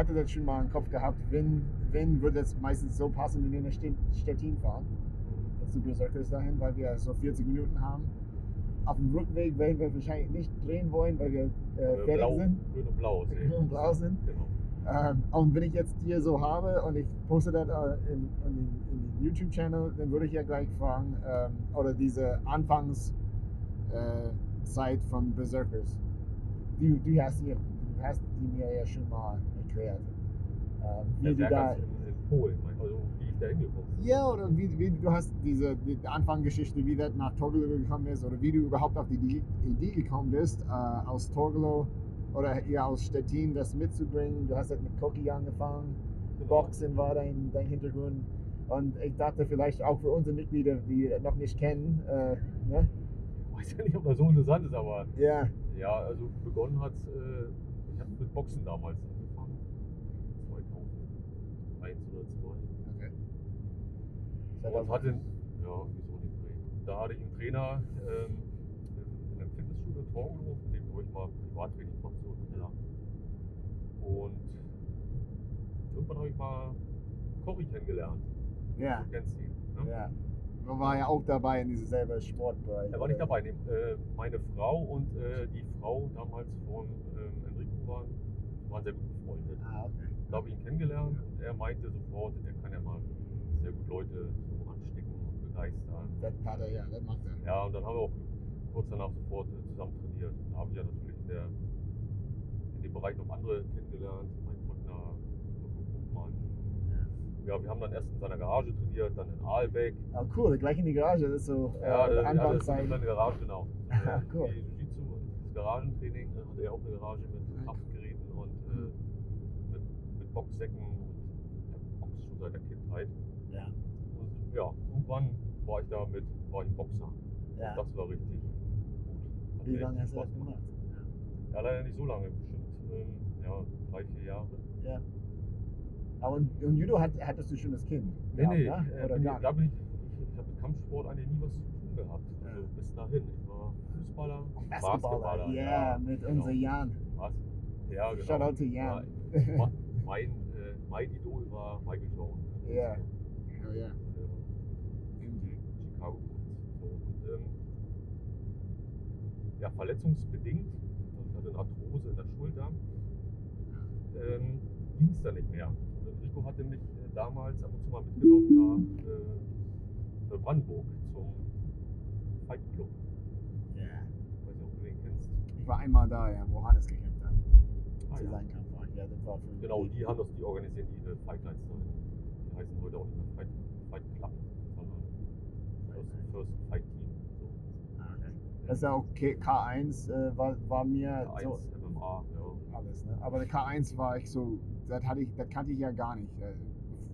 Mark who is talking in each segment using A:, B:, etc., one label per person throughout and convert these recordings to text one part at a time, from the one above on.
A: hatte das schon mal im Kopf gehabt, wenn, wenn würde es meistens so passen, wenn wir nach Stet- Stettin fahren. Zu Berserkers dahin, weil wir so 40 Minuten haben. Auf dem Rückweg werden wir wahrscheinlich nicht drehen wollen, weil wir äh, fertig
B: blau,
A: sind.
B: Grün und blau sehen.
A: Grün und blau sind.
B: Genau.
A: Ähm, und wenn ich jetzt dir so habe und ich poste das äh, in, in, den, den YouTube-Channel, dann würde ich ja gleich fragen, ähm, oder diese Anfangszeit äh, von Berserkers. Du, du, hast die, du hast die mir ja schon mal erklärt. Ähm, wie
B: Der
A: du da,
B: in, Polen, also wie ich da hingekommen bin.
A: ja, oder wie, wie du hast diese die Anfangsgeschichte, wie das nach Torgelow gekommen ist, oder wie du überhaupt auf die Idee- gekommen bist, äh, aus Torgelow oder eher aus Stettin das mitzubringen. Du hast halt mit Koki angefangen.
B: Genau.
A: Boxen war dein, dein Hintergrund. Und ich dachte vielleicht auch für unsere Mitglieder, die das noch nicht kennen, äh, ne?
B: Ich weiß ja nicht, ob das so interessant ist, aber
A: ja,
B: ja, also begonnen hat äh, ich habe mit Boxen damals angefangen. 2001 oder 2002.
A: okay.
B: Und hatte, ja, irgendwie so den Dreh. Da hatte ich einen Trainer ähm, in, in einem Fitnessstudio in Torgelow, mit dem habe ich mal Privattraining gemacht, so im Keller. Und irgendwann habe ich mal Cory kennengelernt.
A: Ja,
B: Du kennst ihn. Ne?
A: ja. Man war ja auch dabei in diesem selben Sportbereich.
B: Er war nicht dabei. Äh, meine Frau und äh, die Frau damals von ähm, Enrico waren, waren sehr gut befreundet.
A: Ah, okay.
B: Da habe ich ihn kennengelernt und er meinte sofort, er kann ja mal sehr gut Leute so anstecken und begeistern.
A: Das hat er, ja, das macht er.
B: Ja, und dann haben wir auch kurz danach sofort äh, zusammen trainiert. Dann habe ich ja natürlich in, der, in dem Bereich noch andere kennengelernt. Mein Brückner, Buchmann. Ja, wir haben dann erst in seiner Garage trainiert, dann in Aalbeck.
A: Ah, cool, gleich in die Garage, das ist so
B: Ja,
A: äh,
B: der, ja, das ist
A: Anfangszeit.
B: seine Garage, genau.
A: Ah, cool.
B: Die Jiu-Jitsu, dieses Garagentraining, äh, hatte er auch eine Garage mit
A: Ah,
B: Kraftgeräten und äh, mit Boxsäcken und ja, Box schon seit der Kindheit.
A: Ja,
B: Und ja, irgendwann war ich da mit, war ich Boxer.
A: ja.
B: Das war richtig gut. Hat
A: Wie lange hast du das gemacht?
B: Ja, leider nicht so lange, bestimmt ähm, ja, drei, vier Jahre.
A: Ja. Aber und, Judo hat, hattest du schon das Kind?
B: Nee,
A: gehabt,
B: nee,
A: ne?
B: äh,
A: Oder
B: bin,
A: gar
B: ich- da
A: nicht?
B: bin ich, ich, ich habe mit Kampfsport eigentlich nie was zu tun gehabt. Also
A: Ja.
B: bis dahin. Ich war Fußballer,
A: Basketballer, ja,
B: ja,
A: mit
B: genau.
A: unserem Jan.
B: Was? Ja, genau.
A: Shout out to Jan.
B: Ja, mein, äh, mein Idol war Michael Jordan. ne?
A: Ja.
B: So,
A: Oh, ja.
B: äh, Chicago Bulls. So, und, ähm, ja, verletzungsbedingt, also ich hatte eine Arthrose in der Schulter, ähm, ging es dann nicht mehr. Und Enrico hatte mich äh, damals ab und zu mal mitgenommen nach, äh, Brandenburg zum Fight Club.
A: Ja.
B: Ich weiß nicht, ob du den kennst.
A: Ich war einmal da, ja, wo Hannes gekämpft hat.
B: Ah, ja.
A: seinem Kampf war für
B: Genau, die haben das, die organisieren die äh, Fight Nights da. Die heißen heute auch nicht mehr Fight, Fight Club, sondern First, First Fight Team. So.
A: Ah, okay. Das ist ja auch K K1 äh, war, war mir
B: K1,
A: so
B: MMA, ja.
A: alles, ne? Aber der K1 war ich so, das hatte ich, das kannte ich ja gar nicht äh,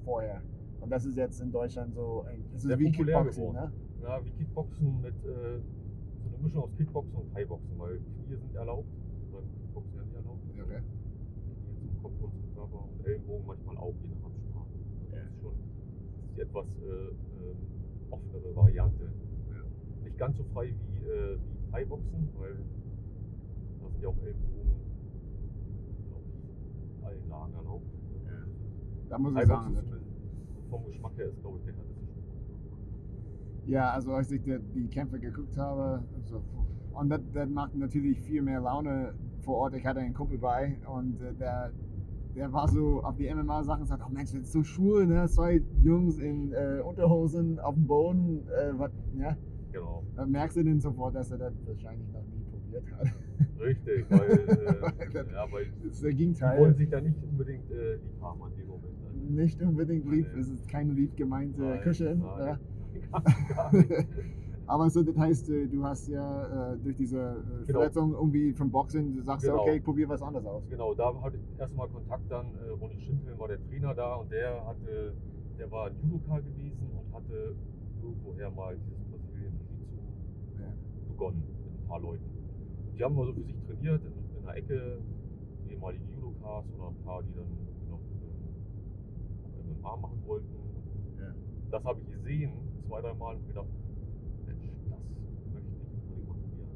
A: vorher. Und das ist jetzt in Deutschland so, ein- das ist
B: Sehr
A: wie
B: populär
A: Kickboxing,
B: geworden.
A: ne?
B: Ja, wie Kickboxen mit äh, so eine Mischung aus Kickboxen und Thai-Boxen, weil Knie sind erlaubt, beim Kickboxen ja nicht erlaubt.
A: Ja, okay.
B: Knie zum Kopf und zum Körper und Ellenbogen manchmal auch, je nach Absprache. Also das ist schon das ist die etwas äh, ähm, offenere Variante.
A: Ja.
B: Nicht ganz so frei wie, äh, wie Thai-Boxen, weil da sind ja auch Ellenbogen, glaube ich, in allen Lagen erlaubt.
A: Ja. Da muss ich sagen,
B: zumindest vom Geschmack her ist, glaube ich, der härteste
A: ja, also als ich die, die Kämpfe geguckt habe, so, und das, das macht natürlich viel mehr Laune vor Ort. Ich hatte einen Kumpel bei und äh, der, der war so auf die MMA-Sachen und sagt, oh Mensch, das ist so schwul, ne? Zwei Jungs in äh, Unterhosen auf dem Boden, äh, was, ja?
B: Genau.
A: Dann merkst du denn sofort, dass er das wahrscheinlich noch nie probiert hat.
B: Richtig, weil, äh,
A: Das-
B: ja, weil
A: Das ist der
B: die
A: Gegenteil.
B: wollen sich da nicht unbedingt äh, lieb haben an dem Moment. Also,
A: Nicht unbedingt lieb, es ist keine lieb gemeinte
B: Nein,
A: Kuscheln.
B: nein, gar, gar nicht.
A: Aber so, das heißt, äh, du hast ja äh, durch diese äh,
B: Genau.
A: Verletzung irgendwie vom Boxen, du sagst ja,
B: Genau.
A: okay, ich probiere was anderes aus.
B: Genau, da hatte ich erstmal Kontakt dann, äh, Ronny Schimpeln war der Trainer da und der hatte, der war ein Judoka gewesen und hatte irgendwoher mal dieses Brasilien Jiu-Jitsu
A: Ja.
B: begonnen mit ein paar Leuten. Und die haben mal so für sich trainiert in, in einer Ecke, ehemalige Judokas oder ein paar, die dann noch ähm, MMA machen wollten.
A: Ja.
B: Das habe ich gesehen, zwei, drei Mal und gedacht, Mensch, das möchte ich unbedingt mal probieren.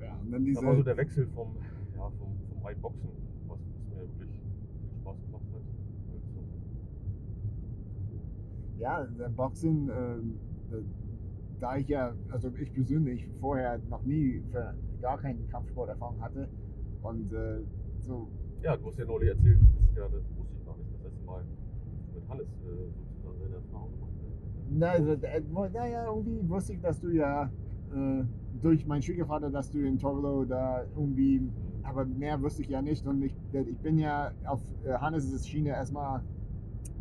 B: Ja, und dann
A: dann
B: Das war so
A: diese,
B: der Wechsel vom, ja, vom, vom reinen Boxen, was, was mir wirklich viel Spaß gemacht hat.
A: Ja, der Boxen, äh, da ich ja, also ich persönlich vorher noch nie für gar keine Kampfsporterfahrung hatte und äh, so
B: ja, du hast ja neulich erzählt, ist ja, das wusste ich gar nicht, das letzte Mal mit Hannes äh, sozusagen deine Erfahrung gemacht hast.
A: Na, also, äh, naja, irgendwie wusste ich, dass du ja äh, durch meinen Schwiegervater, dass du in Torlo da irgendwie, aber mehr wusste ich ja nicht und ich, ich bin ja auf äh, Hannes' Schiene erstmal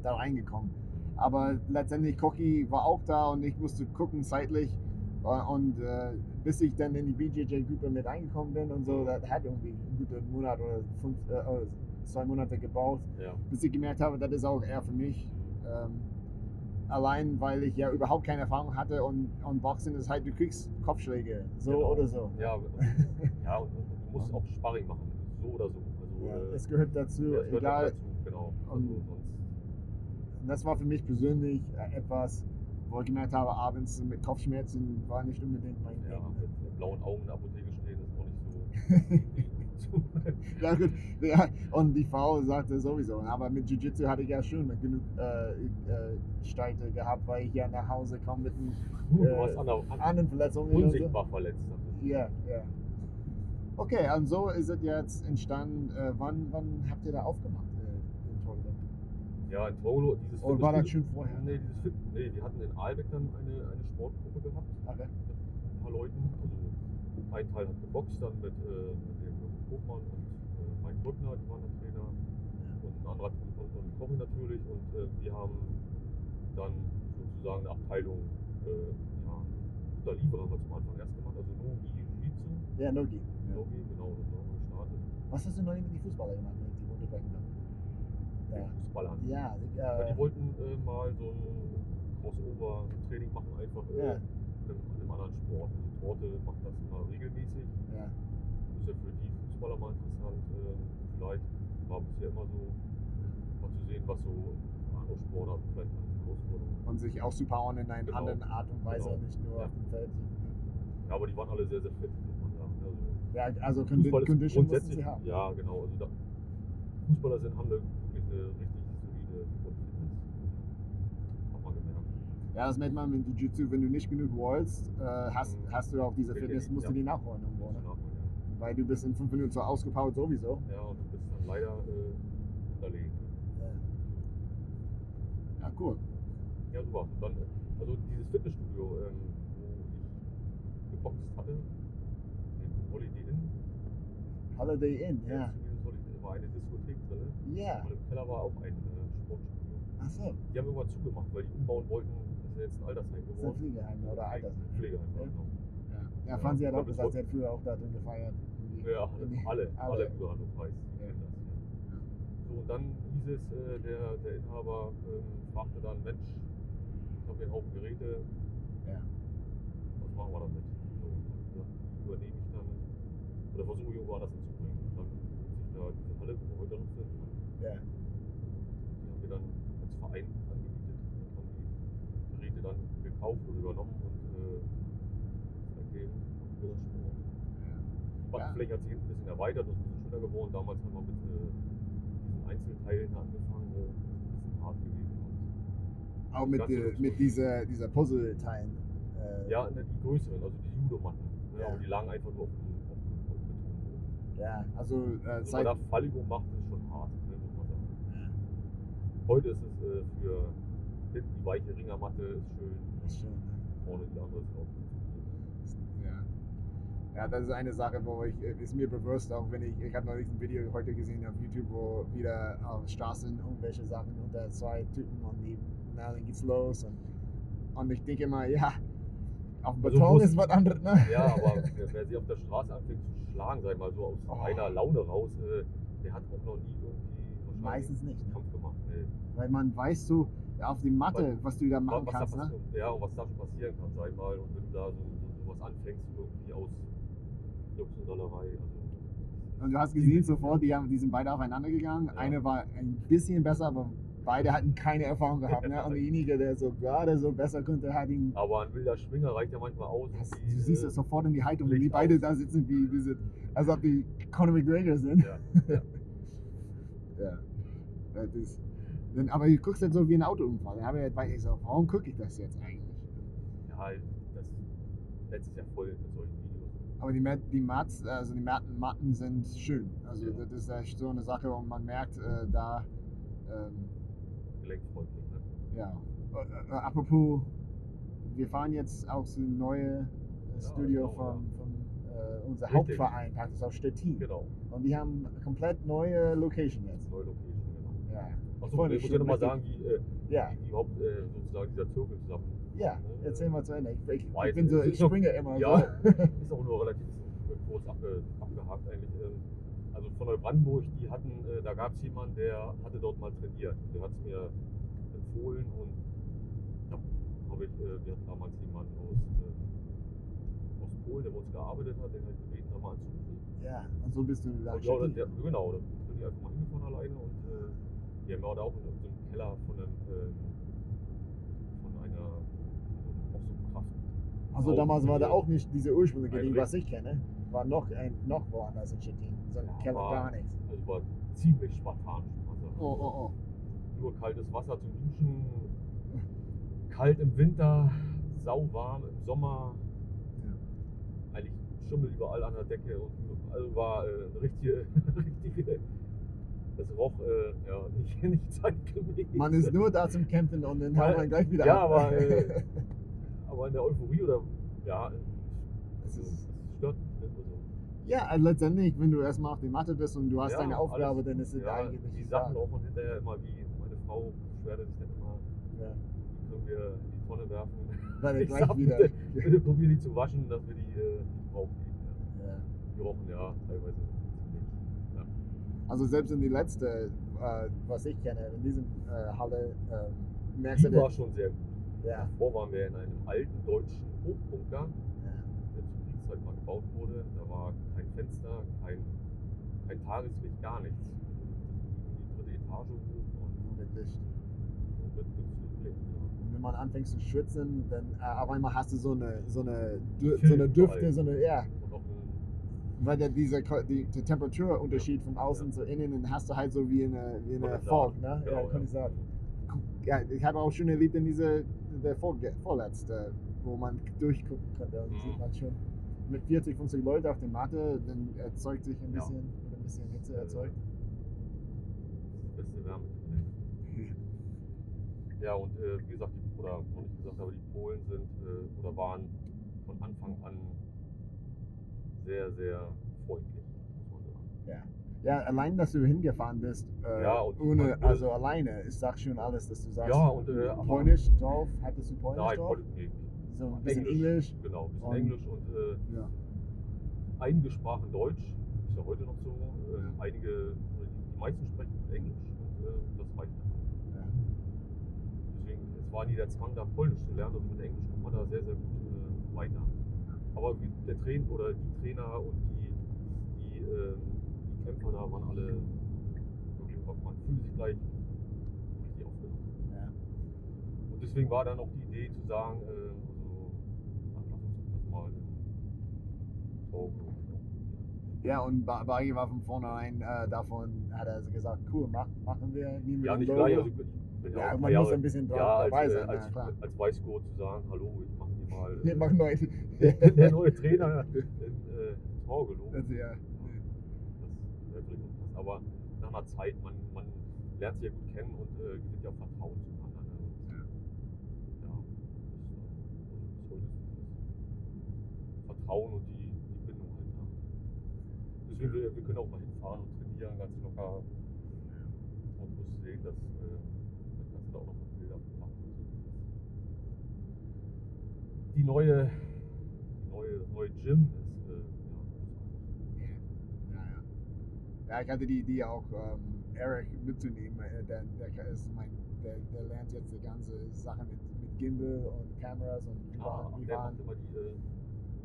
A: da reingekommen. Aber letztendlich Koki war auch da und ich musste gucken zeitlich äh, und äh, bis ich dann in die BJJ-Gruppe mit eingekommen bin und so, das hat irgendwie einen guten Monat oder fünf, äh, zwei Monate gebraucht
B: Ja.
A: bis ich gemerkt habe, das ist auch eher für mich. Ähm, allein weil ich ja überhaupt keine Erfahrung hatte und, und Boxen ist halt, du kriegst Kopfschläge, so
B: Genau.
A: oder so.
B: Ja, und, ja und, du musst auch Sparring machen, so oder so. Also,
A: Ja,
B: äh,
A: es gehört dazu,
B: ja, es gehört
A: egal.
B: dazu, genau. Also,
A: Und- das war für mich persönlich äh, etwas, wo ich gemerkt habe, abends mit Kopfschmerzen war nicht unbedingt mein
B: ja,
A: Ding.
B: mit, mit blauen Augen in der Apotheke stehen ist auch nicht so.
A: ja gut, ja, und die Frau sagte sowieso, aber mit Jiu-Jitsu hatte ich ja schon genug äh, äh, Steite gehabt, weil ich ja nach Hause kam mit einem Äh,
B: an
A: anderen Verletzungen. und so.
B: unsichtbar verletzt.
A: Ja, ja. Okay, und so ist es jetzt entstanden. Äh, wann, wann habt ihr da aufgemacht äh, in Torgau?
B: Ja, in Tolo, dieses
A: Oder war das schon vorher?
B: Nee, dieses Fit nee, wir hatten in Aalbeck dann eine, eine Sportgruppe gehabt
A: Okay.
B: mit ein paar Leuten. Also ein Teil hat geboxt dann mit, äh, mit Hofmann und äh, Mike Brückner, die waren der Trainer. Und ein anderer und, und, und Kochen natürlich. Und äh, wir haben dann sozusagen eine Abteilung, äh, ja, unter Liebe haben wir zum Anfang erst gemacht, also Nogi Jiu-Jitsu.
A: Ja, Nogi. Ja.
B: Nogi, genau, das haben wir gestartet.
A: Was hast du noch mit die Fußballer gemacht, die unterbrechen darf?
B: Ja.
A: Ja.
B: Fußballern.
A: Ja, ich,
B: Ja,
A: äh,
B: die wollten äh, mal so ein Crossover-Training machen, einfach äh,
A: Ja.
B: in, einem, in einem anderen Sport. Also Torte macht das immer regelmäßig.
A: ja.
B: Ist ja für die Fußballer mal interessant. Äh, vielleicht war bisher immer so, mal zu sehen, was so andere Sportarten vielleicht an Herausforderungen
A: Und sich auszupowern in einer
B: Genau.
A: anderen Art und Weise,
B: Genau.
A: nicht nur
B: Ja.
A: auf dem Feld.
B: Ja, aber die waren alle sehr, sehr fit, muss man sagen. Also,
A: Ja, also
B: Fußball
A: Condition mussten
B: grundsätzlich,
A: sie haben.
B: ja genau. Also da, Fußballer sind, haben eine, wirklich eine richtig solide Grundfitness. Hat man gemerkt.
A: Ja, das merkt man mit Jiu-Jitsu, wenn du nicht genug rollst, äh, hast,
B: Mhm.
A: hast du auch diese Fitness, musst du die nachholen irgendwo. Ne? Weil du bist in fünf Minuten so ausgepowert sowieso.
B: Ja, und du bist dann leider äh, unterlegen.
A: Ja, ja cool.
B: Ja, super. Und dann, also dieses Fitnessstudio, ähm, wo ich geboxt hatte, im Holiday Inn.
A: Holiday Inn, ja.
B: Inn? war eine Diskothek drin.
A: Ja.
B: Und im Keller war auch ein äh, Sportstudio.
A: Ach so,
B: Die haben irgendwann zugemacht, weil die umbauen wollten. Das ist ja jetzt ein Altersheim
A: das ist ein
B: geworden.
A: Pflegeheim oder
B: Ein
A: Altersheim.
B: Pflegeheim,
A: Ja.
B: genau.
A: Ja, ja
B: Ja,
A: Franzi hat auch
B: das
A: gesagt, sie hat früher auch da drin gefeiert.
B: Ja, alle,
A: Nee,
B: alle,
A: alle.
B: über Preis. Die
A: Ja.
B: das. So, und dann hieß es, äh, der, der Inhaber ähm, fragte dann, Mensch, ich habe hier einen Haufen Geräte,
A: Ja.
B: was machen wir damit? So, und übernehme ich dann oder versuche ich irgendwo anders hinzubringen. Und dann nutze ich da diese Halle, wo wir heute noch sind.
A: Ja.
B: die haben wir dann als Verein angemietet und haben die Geräte dann gekauft und übernommen und äh, seitdem machen wir das Sport.
A: Ja.
B: Buttonfläche hat sich hinten ein bisschen erweitert, das ist ein bisschen schöner geworden. Damals haben wir mit äh, diesen Einzelteilen angefangen, äh, das ist ein bisschen hart gewesen. Und
A: Auch mit, die,
B: so-
A: mit dieser, dieser Puzzle-Teilen. Äh,
B: ja, ne, die größeren, also die Judomatten. Ne,
A: Ja.
B: aber die lagen einfach nur auf dem, auf dem, auf dem Betonboden.
A: ja, also äh,
B: Also
A: seit.
B: man da Fallübung macht, ist schon hart, ne, muss man sagen.
A: Ja,
B: Heute ist es äh, für hinten die weiche Ringermatte ist schön,
A: ist schön. Ne?
B: vorne die andere ist auch.
A: Ja, das ist eine Sache, wo ich, äh, ist mir bewusst, auch wenn ich, ich habe neulich ein Video heute gesehen auf YouTube, wo wieder auf Straßen irgendwelche Sachen unter zwei Typen und die, na, dann geht's los und, und ich denke immer, ja, auf dem
B: Also
A: Beton
B: muss-
A: ist was anderes, ne?
B: Ja, aber wer, sich auf der Straße anfängt zu schlagen, sag ich mal so aus
A: Oh.
B: einer Laune raus, äh, der hat auch noch nie irgendwie wahrscheinlich
A: Meistens nicht, ne?
B: Kampf gemacht. Nee.
A: Weil man weiß so, auf die Matte, was du da
B: Was,
A: machen
B: was
A: kannst,
B: da
A: ne?
B: Ja, und was da schon passieren kann, sag ich mal. Und wenn du da so, so sowas anfängst, irgendwie aus Jux. Also,
A: Und du hast gesehen sofort, die, haben, die sind beide aufeinander gegangen.
B: Ja.
A: Eine war ein bisschen besser, aber beide hatten keine Erfahrung gehabt. Ne? Und derjenige, der so gerade so besser konnte, hat ihn.
B: Aber ein wilder Schwinger reicht ja manchmal aus.
A: Das,
B: wie,
A: du siehst
B: äh,
A: es sofort in die Haltung, wie die
B: Licht
A: beide
B: aus.
A: da sitzen, wie diese, als ob die Conor McGregor sind.
B: Ja, ja.
A: Ja. Das ist, dann, aber du guckst halt so wie ein Autounfall. Da habe ich halt ich so, warum gucke ich das jetzt eigentlich?
B: ja, das letztes Jahr voll mit solchen Videos.
A: Aber die, die Mats, also die Matten, Matten sind schön. Also
B: Ja.
A: das ist echt so eine Sache, wo man merkt, äh, da, ähm,
B: Gelenkfreundlich. Ne?
A: ja. Äh, äh, apropos, wir fahren jetzt auch zu dem neuen äh, Studio
B: genau,
A: von, von äh, unser
B: Richtig.
A: Hauptverein, das ist aus Stettin.
B: Genau,
A: Und die haben eine komplett neue Location jetzt.
B: neue Location, genau.
A: Ja.
B: Achso,
A: Freunde,
B: ich muss ja nochmal sagen, wie,
A: Ja,
B: wie überhaupt äh, sozusagen dieser Zirkel zusammen.
A: Ja, erzähl mal zu Ende. Ich, ich, ich bin so, ich springe immer
B: Ja,
A: so.
B: ist auch nur relativ kurz abge, abgehakt eigentlich. Ähm, Also von Neubrandenburg, die hatten, äh, da gab es jemanden, der hatte dort mal trainiert. Der hat es mir empfohlen und ja, habe ich, äh, wir hatten damals jemanden aus, äh, aus Polen, der bei uns gearbeitet hat, den habe ich gebeten, da mal anzurufen.
A: Ja, und so bist du da.
B: Ja, der, genau, da bin ich einfach mal hingefahren alleine und äh, die haben ja da auch in so einem Keller von einem, ähm, von einer, auch so Kraft.
A: Also damals war da auch nicht diese ursprüngliche Ding, was ich kenne. War noch ein noch woanders in Stettin. So ein
B: Ja, war-
A: gar nichts.
B: Also war ziemlich spartanisch.
A: Oh, oh, oh.
B: Nur kaltes Wasser zum Duschen, kalt im Winter, sauwarm im Sommer, eigentlich Schimmel überall an der Decke und also war äh, eine richtige, richtige, das roch äh, ja, nicht, nicht zeitgemäß.
A: Man ist nur da zum Kämpfen und dann haut man gleich wieder
B: ja,
A: ab.
B: aber, äh, aber in der Euphorie oder ja,
A: Es
B: stört mich nicht. Also,
A: ja, also letztendlich, wenn du erstmal auf die Matte bist und du hast
B: ja,
A: deine Aufgabe,
B: alles-
A: dann ist es
B: ja,
A: eigentlich
B: die. Sachen auch und hinterher immer wie meine Frau beschwerte sich dann immer,
A: Ja.
B: die können wir in die Tonne werfen.
A: Weil
B: Ich
A: gleich
B: sag,
A: wieder.
B: Bitte, bitte probier die zu waschen, dass wir die äh, drauflegen. Ja.
A: Ja.
B: Die rochen ja teilweise. Ja.
A: Also selbst in die letzte, äh, was ich kenne, in diesem äh, Halle, äh, merkst du
B: Die war schon sehr gut.
A: Ja,
B: Davor waren wir in einem alten deutschen Hochbunker,
A: ja,
B: der zur Kriegszeit mal gebaut wurde. Da war kein Fenster, kein, kein Tageslicht, gar nichts. Und in die dritte Etage hoch und
A: nur mit Licht.
B: nur mit künstlichem Licht. Ja.
A: Und wenn man anfängt zu schwitzen, dann äh, auf einmal hast du so eine, so eine, Dü so eine Düfte, so eine, ja, weil der, dieser, die, der Temperaturunterschied von außen
B: Ja.
A: zu innen, dann hast du halt so wie eine, wie eine
B: Kondensat.
A: Fog, ne?
B: Genau,
A: ja, Kondensat. Ja, ich habe auch schon erlebt in diese, der vorge- vorletzte, wo man durchgucken konnte. Und
B: Mhm.
A: sieht man schon mit 40, 50 Leute auf der Matte, dann erzeugt sich ein
B: Ja.
A: bisschen, wird ein bisschen Hitze erzeugt.
B: das beste Wärmegetränk. Ja, und äh, wie gesagt, die, oder noch nicht gesagt, aber die Polen sind äh, oder waren von Anfang an sehr, sehr freundlich.
A: Ja. Ja, allein, dass du hingefahren bist, äh,
B: Ja, und
A: ohne,
B: man-
A: also alleine, ist sagt schon alles, dass du sagst.
B: Ja, und äh,
A: Polnisch drauf, hattest du Polnisch
B: Nein,
A: drauf?
B: Nee,
A: So ein bisschen Englisch.
B: Genau, ein bisschen
A: Und-
B: Englisch und äh,
A: Ja.
B: einige sprachen Deutsch, ist ja heute noch so. Äh,
A: Ja.
B: einige, die, meisten sprechen Englisch und äh, das reicht dann.
A: Ja.
B: Deswegen, es war nie der Zwang, da Polnisch zu lernen. Also mit Englisch kommt man da sehr, sehr gut äh, weiter. Aber wie der Trainer oder die Trainer und die, die, ähm, die Kämpfer da waren alle wirklich, man fühlte sich gleich richtig aufgenommen.
A: Ja.
B: Und deswegen war dann auch die Idee zu sagen, äh, also, ach, lass uns das mal im Talk
A: Ja, und Ba- Bagi war von vornherein äh, davon, hat er also gesagt, cool, mach, machen wir, nehmen wir
B: Ja, nicht
A: Logo.
B: gleich. Also, ich
A: Ja,
B: ein
A: man
B: Jahre,
A: muss ein bisschen
B: ja, als,
A: dabei
B: äh,
A: sein, ja,
B: als,
A: klar.
B: als Weißgurt zu sagen, hallo, ich mache hier mal äh,
A: machen neu.
B: der neue Trainer in äh, Torgelow.
A: Also, ja.
B: Das wäre vielleicht auch was. Aber nach einer Zeit, man, man lernt sich ja gut kennen und äh, gewinnt ja auch Vertrauen zueinander. Ne? Und,
A: Ja.
B: ja, das, bis heute ist dieses Vertrauen und die, die Bindung halt da. Deswegen, wir, wir können auch mal hinfahren und trainieren ganz locker. Und du wirst sehen, dass äh, kannst du da auch noch Bilder machen. Die neue, die neue, das neue Gym ist äh, ja, großartig.
A: Ja, ja. Ja, ich hatte die Idee auch, ähm, Eric mitzunehmen. äh, Der, der, ist mein, der, der lernt jetzt die ganze Sache mit, mit Gimbal und Kameras und wir
B: Ah,
A: waren,
B: der
A: waren
B: immer die, äh,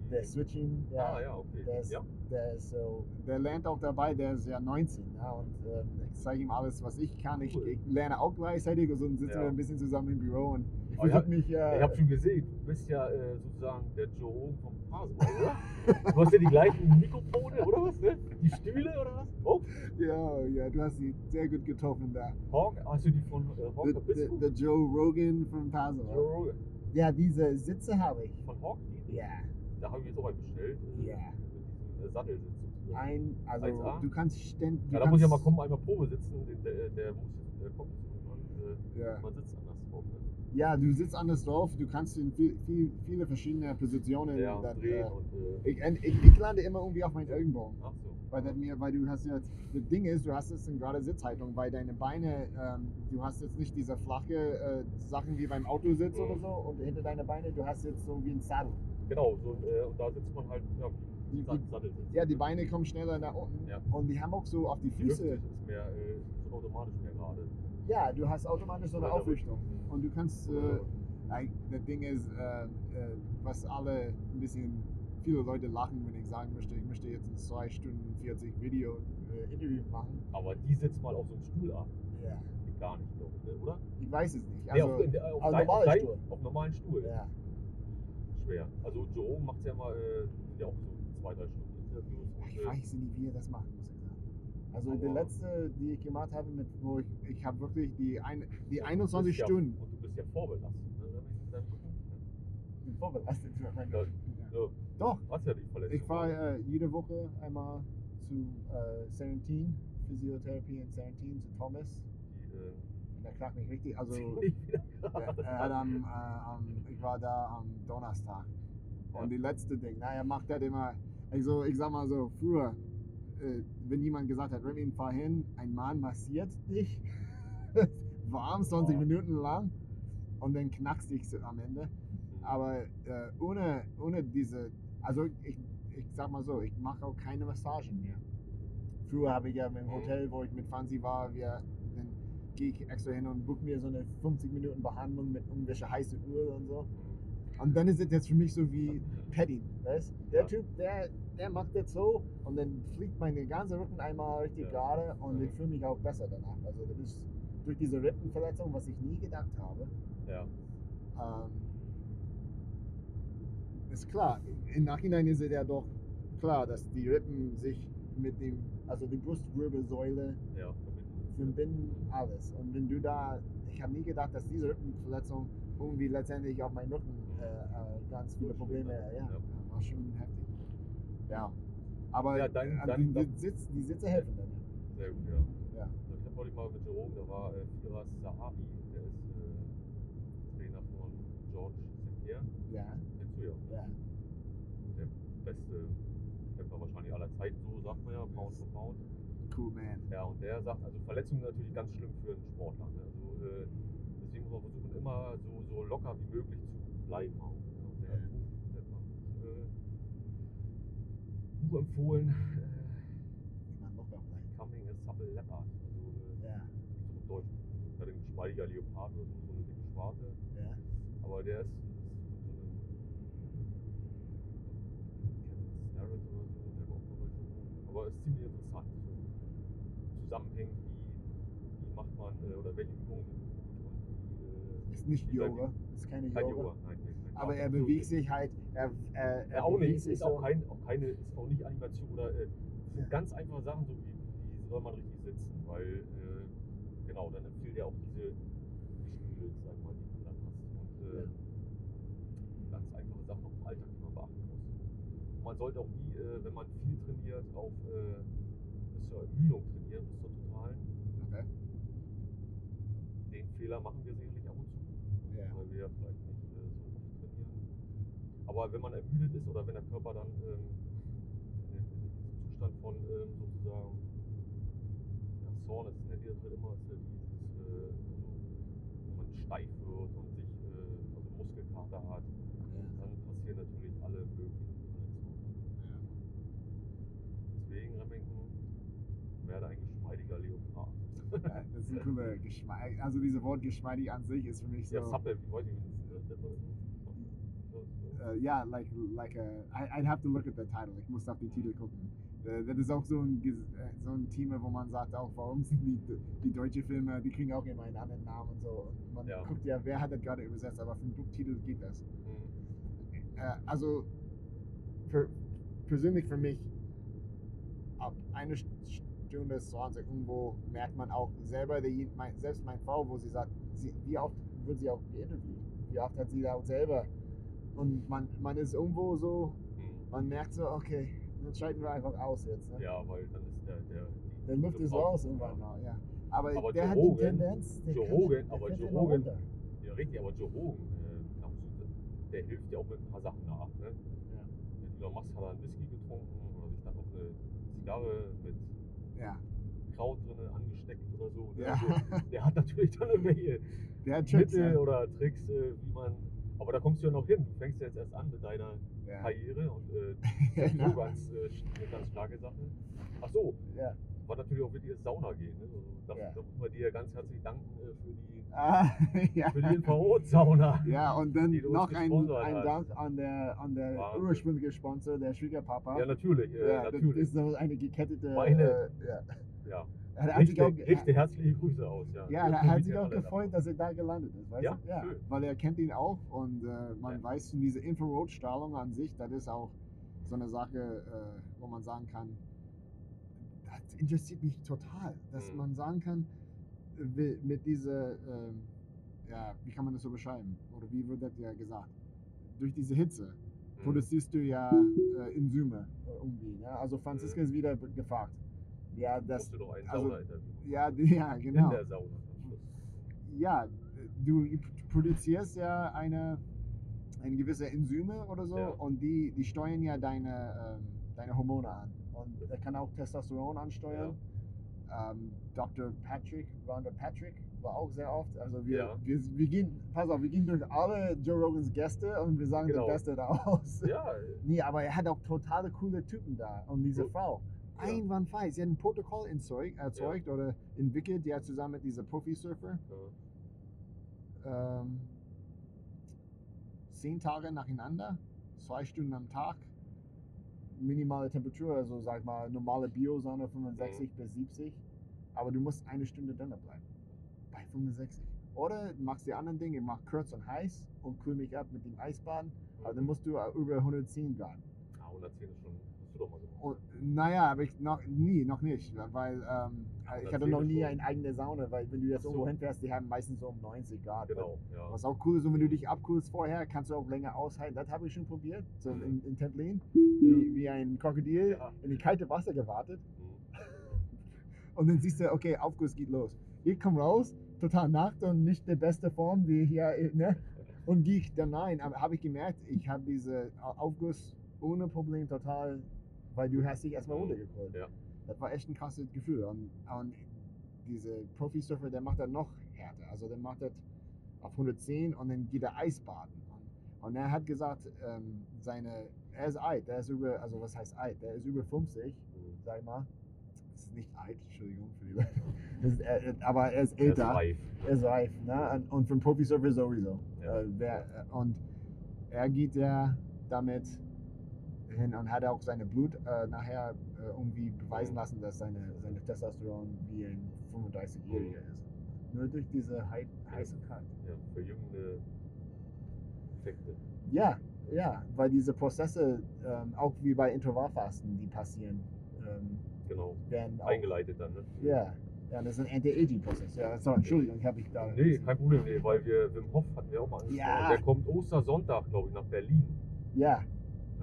B: die
A: der Switching, der,
B: Ah, ja, okay.
A: der, ist,
B: Ja.
A: der ist so, der lernt auch dabei, der ist ja 19, ja, und ähm, ich zeige ihm alles, was ich kann. Ich,
B: Cool.
A: ich lerne auch gleichzeitig und so sitzen
B: Ja.
A: wir ein bisschen zusammen im Büro und ich
B: Aber
A: versuche
B: ja,
A: mich, äh,
B: Ich habe schon gesehen, du bist ja äh, sozusagen der Joe vom Parsenball, oder? Du hast ja die gleichen Mikrofone, oder was? Ne? Die Stühle, oder was? Oh,
A: ja, ja, du hast sie sehr gut getroffen da.
B: Hawk, hast du die von äh, Hawk
A: Der
B: Nabisco?
A: der Joe Rogan von
B: Joe
A: Passover.
B: Rogan.
A: Ja, diese Sitze habe ich.
B: Von Hawk? Die?
A: Ja,
B: Da habe ich jetzt auch einen bestellt. Äh,
A: Ja.
B: Mit äh, Sattelsitz
A: ein, also
B: 1A?
A: du kannst ständig.
B: Ja, da muss ich ja mal kommen, einmal Probe sitzen. Der, der, der der kommt jetzt irgendwann. Äh,
A: Ja.
B: Man sitzt anders drauf. Ne?
A: Ja, du sitzt anders drauf, du kannst in viel, viel, viele verschiedene Positionen.
B: Ja,
A: dann,
B: drehen
A: äh,
B: und. Äh,
A: ich, ich, ich lande immer irgendwie auf meinen Ellenbogen.
B: ach so.
A: Weil, das mir, weil du hast jetzt, das Ding ist, du hast jetzt eine gerade Sitzhaltung, weil deine Beine, ähm, du hast jetzt nicht diese flache äh, Sachen wie beim Autositz oder so und hinter deine Beine, du hast jetzt so wie ein Sattel.
B: Genau, so, äh, und da sitzt man halt ja,
A: Die, die,
B: Sattelsitz.
A: ja, die Beine kommen schneller nach unten
B: Ja.
A: und die haben auch so auf die
B: Die
A: Füße.
B: Hüfte ist mehr äh, ist automatisch mehr gerade.
A: Ja, du hast automatisch so eine Aufrichtung. Und du kannst, äh, das Ding ist, äh, was alle ein bisschen, viele Leute lachen, wenn ich sagen möchte, ich möchte jetzt ein 2 Stunden 40 Video äh, Interview machen.
B: Aber die sitzt mal auf so einem Stuhl ab.
A: Ja.
B: Geht gar nicht, glaube ich, ne? oder?
A: Ich weiß es nicht.
B: Nee,
A: Also,
B: auf, der- auf,
A: auf
B: dein, auf,
A: normalen Stuhl.
B: auf normalen Stuhl.
A: ja.
B: Schwer. Also Joe macht ja mal, äh, ja auch so zwei, drei Stunden Interviews.
A: Ich
B: äh,
A: weiß nicht, wie er das macht, muss ich. Also die
B: Aber-
A: letzte, die ich gemacht habe, mit, wo ich, ich habe wirklich die, ein, die
B: und du
A: 21
B: bist ja,
A: Stunden
B: Und du bist ja vorbelastet, ne? ne?
A: bin vorbelastet
B: Ja. So,
A: Doch,
B: hast ja die Verletzung.
A: ich fahre äh, jede Woche einmal zu äh, Serentin, Physiotherapie in Serentin, zu Thomas.
B: Die, äh,
A: Und er klagt mich richtig, also er, er hat am, äh, am, ich war da am Donnerstag. Und
B: Ja.
A: die letzte Ding, na, er macht das immer, also ich sag mal so, früher, wenn jemand gesagt hat, Remy, fahr hin, ein Mann massiert dich, warm, 20
B: Oh.
A: Minuten lang, und dann knackst dich am Ende. Aber äh, ohne, ohne diese, also ich, ich sag mal so, ich mache auch keine Massagen mehr. Früher habe ich ja im Hotel, wo ich mit Fancy war, wir, dann gehe ich extra hin und buche mir so eine 50 Minuten Behandlung mit irgendwelche heiße Öl und so. Und dann ist es jetzt für mich so wie Petting, weißt Der. Typ, der, der macht das so und dann fliegt meine ganze Rücken einmal richtig
B: Ja.
A: gerade und
B: Ja.
A: ich fühle mich auch besser danach. Also das ist durch diese Rippenverletzung, was ich nie gedacht habe.
B: Ja.
A: Ähm, ist klar, im Nachhinein ist es ja doch klar, dass die Rippen sich mit dem, also die Brustwirbelsäule
B: Ja, verbinden.
A: verbinden alles. Und wenn du da, ich habe nie gedacht, dass diese Rippenverletzung irgendwie letztendlich auf meinen Rücken äh, äh, ganz viele Probleme, ja, Ja. war schon heftig. Ja, aber
B: Ja,
A: äh,
B: dein-
A: die, die, Sitz, die Sitze helfen dann.
B: Sehr gut, ja.
A: Ja.
B: Ich habe neulich mal mit Jerome, da war äh, Firas Sahabi, der ist äh, Trainer von George St. Pierre.
A: Ja,
B: Kennst du ja.
A: ja,
B: Der beste Kämpfer wahrscheinlich aller Zeiten, so sagt man ja, Pound for Pound.
A: cool man.
B: Ja, und der sagt, also Verletzungen sind natürlich ganz schlimm für einen Sportler. Ne? Also, äh, deswegen muss man versuchen, immer so, so locker wie möglich zu bleiben auch. Ne? Und der hat ein Buch, der hat mal ein Buch, äh, Buch empfohlen, äh. Coming a Supple Leopard. Also, äh,
A: Ja,
B: so auf Deutsch. Ich hatte ein geschmeidiger Leopard oder so, so eine dicke Schwarte.
A: ja.
B: Aber der ist, ist so einem Kevin Starrett oder so, der war auch mal bei Jerome. Aber ist ziemlich interessant. So Zusammenhängen, wie, wie macht man äh, oder welche Übungen sind gut und wie. Äh,
A: Ist nicht Yoga, ist keine
B: Kein
A: Yoga. Aber er bewegt sich halt, er, er, er
B: Ja, auch
A: bewegt
B: nicht,
A: sich
B: ist
A: so.
B: auch, kein, auch keine, ist auch nicht Animation oder äh, sind ganz einfache Sachen, so wie, wie soll man richtig sitzen, weil äh, genau, dann empfiehlt er auch diese Stühle, sag mal, die du dann hast und äh, ganz einfache Sachen auch im Alltag, die man beachten muss. Und man sollte auch nie, äh, wenn man viel trainiert, auf äh, bis zur Ermüdung trainieren, bis zur totalen.
A: Okay.
B: Den Fehler machen wir sicherlich ab und zu
A: Ja.
B: weil wir vielleicht nicht äh, so oft trainieren. Aber wenn man ermüdet ist oder wenn der Körper dann ähm, in, diesem Zustand von ähm, sozusagen ja, Soreness nennt ihr das halt immer, ist ja dieses, äh, also, wo man steif wird und sich äh, also Muskelkater hat, dann passieren natürlich alle möglichen Verletzungen. Deswegen Remington, werde ein geschmeidiger Leopard.
A: Ja, das ist ein cooler Geschmack. Also dieses Wort geschmeidig an sich ist für mich so.
B: Ja, Sappel, ich weiß nicht, wie das nennt
A: äh, ja, like, like a, I, I'd have to look at the title. Ich muss auf die Titel gucken. Äh, Das ist auch so ein, äh, so ein Thema, wo man sagt auch, warum sind die, die deutsche Filme, die kriegen auch immer einen anderen Namen und so. Und man
B: Ja.
A: guckt ja, wer hat das gerade übersetzt, aber für den Buchtitel geht das.
B: Mhm.
A: Äh, also für, persönlich für mich, ab eine Stunde 20 irgendwo merkt man auch selber, der, mein, selbst meine Frau, wo sie sagt, sie, wie oft wird sie auch geinterviewt? Wie oft hat sie da auch selber? Und man, man ist irgendwo so,
B: Mhm.
A: man merkt so, okay, dann schalten wir einfach aus jetzt. Ne?
B: Ja, weil dann ist der, der, die,
A: Der Luft ist raus irgendwann mal, ja. Aber,
B: Aber
A: der
B: Joe
A: hat die
B: Rogan-
A: Tendenz, der
B: Joe
A: der
B: aber Joe
A: runter.
B: Ja, richtig, aber Joe Rogan, äh, der hilft ja auch mit ein paar Sachen nach. Ne?
A: Ja.
B: Elon Musk hat einen Whisky getrunken oder sich dann auch eine Zigarre mit
A: Ja,
B: Kraut drin angesteckt oder so. Ne?
A: Ja.
B: Also, der hat natürlich dann irgendwelche
A: der hat Tricks,
B: Mittel oder Tricks, äh, wie man. Aber da kommst du ja noch hin. Du fängst ja jetzt erst an mit deiner
A: ja.
B: Karriere und äh, das ist
A: Genau.
B: so ganz, äh, eine ganz starke Sache. Ach so,
A: ja.
B: war natürlich auch wirklich das Sauna gehen. Ne? Also, da, muss man dir ganz herzlich danken äh, für die,
A: Ah, ja.
B: für die Infrarotsauna.
A: Ja, und dann noch ein, ein. Dank an der, an der ursprüngliche Sponsor, der Schwiegerpapa.
B: Ja, natürlich. Äh,
A: Ja, das
B: natürlich.
A: ist so eine gekettete.
B: Meine-
A: Äh, ja.
B: ja.
A: Er hat sich auch,
B: Richte, herzliche Grüße aus. Ja,
A: ja, er hat sich auch gefreut, dass er da gelandet ist. Weißt
B: Ja,
A: du? ja
B: schön.
A: weil er kennt ihn auch und äh, man
B: Ja.
A: weiß von dieser Infrarotstrahlung an sich, das ist auch so eine Sache, äh, wo man sagen kann, das interessiert mich total, dass
B: Mhm.
A: man sagen kann, äh, mit dieser, ähm, ja, wie kann man das so beschreiben? Oder wie wird das ja gesagt? Durch diese Hitze.
B: Mhm.
A: produzierst du ja äh, Enzyme äh, irgendwie. Ne? Also Franziska ist wieder gefragt. Ja, das,
B: du doch ein
A: also, ja, ja, genau.
B: In der Sauna.
A: Ja, du produzierst ja eine, eine gewisse Enzyme oder so
B: Ja.
A: und die, die steuern ja deine, ähm, deine Hormone an. Und er kann auch Testosteron ansteuern. Ähm, Dr. Patrick, Rhonda Patrick, war auch sehr oft. Also wir,
B: Ja.
A: wir, wir gehen, pass auf, wir gehen durch alle Joe Rogans Gäste und wir sagen
B: Genau.
A: das Beste da aus.
B: Ja,
A: Nee, aber er hat auch totale coole Typen da. Und diese. Frau,
B: Ja.
A: Einwandfrei. Sie hat ein Protokoll erzeugt, erzeugt oder entwickelt, ja zusammen mit dieser Profi-Surfer. Ähm, zehn Tage nacheinander, zwei Stunden am Tag, minimale Temperatur, also sag mal normale Biosonne 65
B: Mhm.
A: bis 70, aber du musst eine Stunde drinnen bleiben. Bei 65. Oder du machst die anderen Dinge, mach kurz und heiß und kühl mich ab mit dem Eisbaden, aber dann musst du über 110 Grad.
B: Ah, 110 ist schon, hast du doch mal gemacht.
A: Und, naja, aber ich noch nie, noch nicht, weil ähm, ich hatte
B: 110
A: noch nie eine eigene Sauna, weil wenn du jetzt
B: so.
A: irgendwo hinfährst, die haben meistens so um 90 Grad.
B: Genau, ja.
A: Was auch cool ist, und wenn du dich abkühlst vorher, kannst du auch länger aushalten. Das habe ich schon probiert, so
B: Mhm.
A: in, in Templin, wie, wie ein Krokodil
B: Ja.
A: in die kalte Wasser gewartet.
B: Mhm.
A: Und dann siehst du, okay, Aufguss geht los. Ich komme raus, total nackt und nicht die beste Form, die hier, ne? Und gehe ich dann rein. Aber habe ich gemerkt, ich habe diese Aufguss ohne Problem total, weil du hast dich erstmal runtergeholt.
B: Ja.
A: Das war echt ein krasses Gefühl. Und, und diese Profi-Surfer, der macht das noch härter. Also der macht das auf 110 und dann geht er Eisbaden. Und, und er hat gesagt, ähm, seine, er ist alt, der ist über, also was heißt alt? Der ist über 50
B: Mhm.
A: sag ich mal. Das ist nicht alt, Entschuldigung für die Leute. Ist, äh, aber er ist
B: Er ist
A: älter.
B: reif.
A: Er ist reif. Ne? Und, und für einen Profisurfer sowieso.
B: Ja.
A: Äh, wer, äh, und er geht ja damit hin und hat auch seine Blut äh, nachher äh, irgendwie beweisen lassen, dass seine, seine Testosteron wie ein 35-Jähriger ist. Nur durch diese Hei Heißigkeit.
B: Ja, verjüngende Effekte.
A: Ja, ja, weil diese Prozesse, ähm, auch wie bei Intervallfasten, die passieren, ähm,
B: Genau.
A: werden auch
B: Eingeleitet dann, ne?
A: Ja, ja, das ist ein Anti-Aging-Prozess. Ja, sorry, Entschuldigung, habe ich da.
B: Nee, kein Problem, nee, weil wir Wim Hof hatten wir auch mal angesprochen.
A: Ja.
B: Der kommt Ostersonntag, glaube ich, nach Berlin.
A: Ja,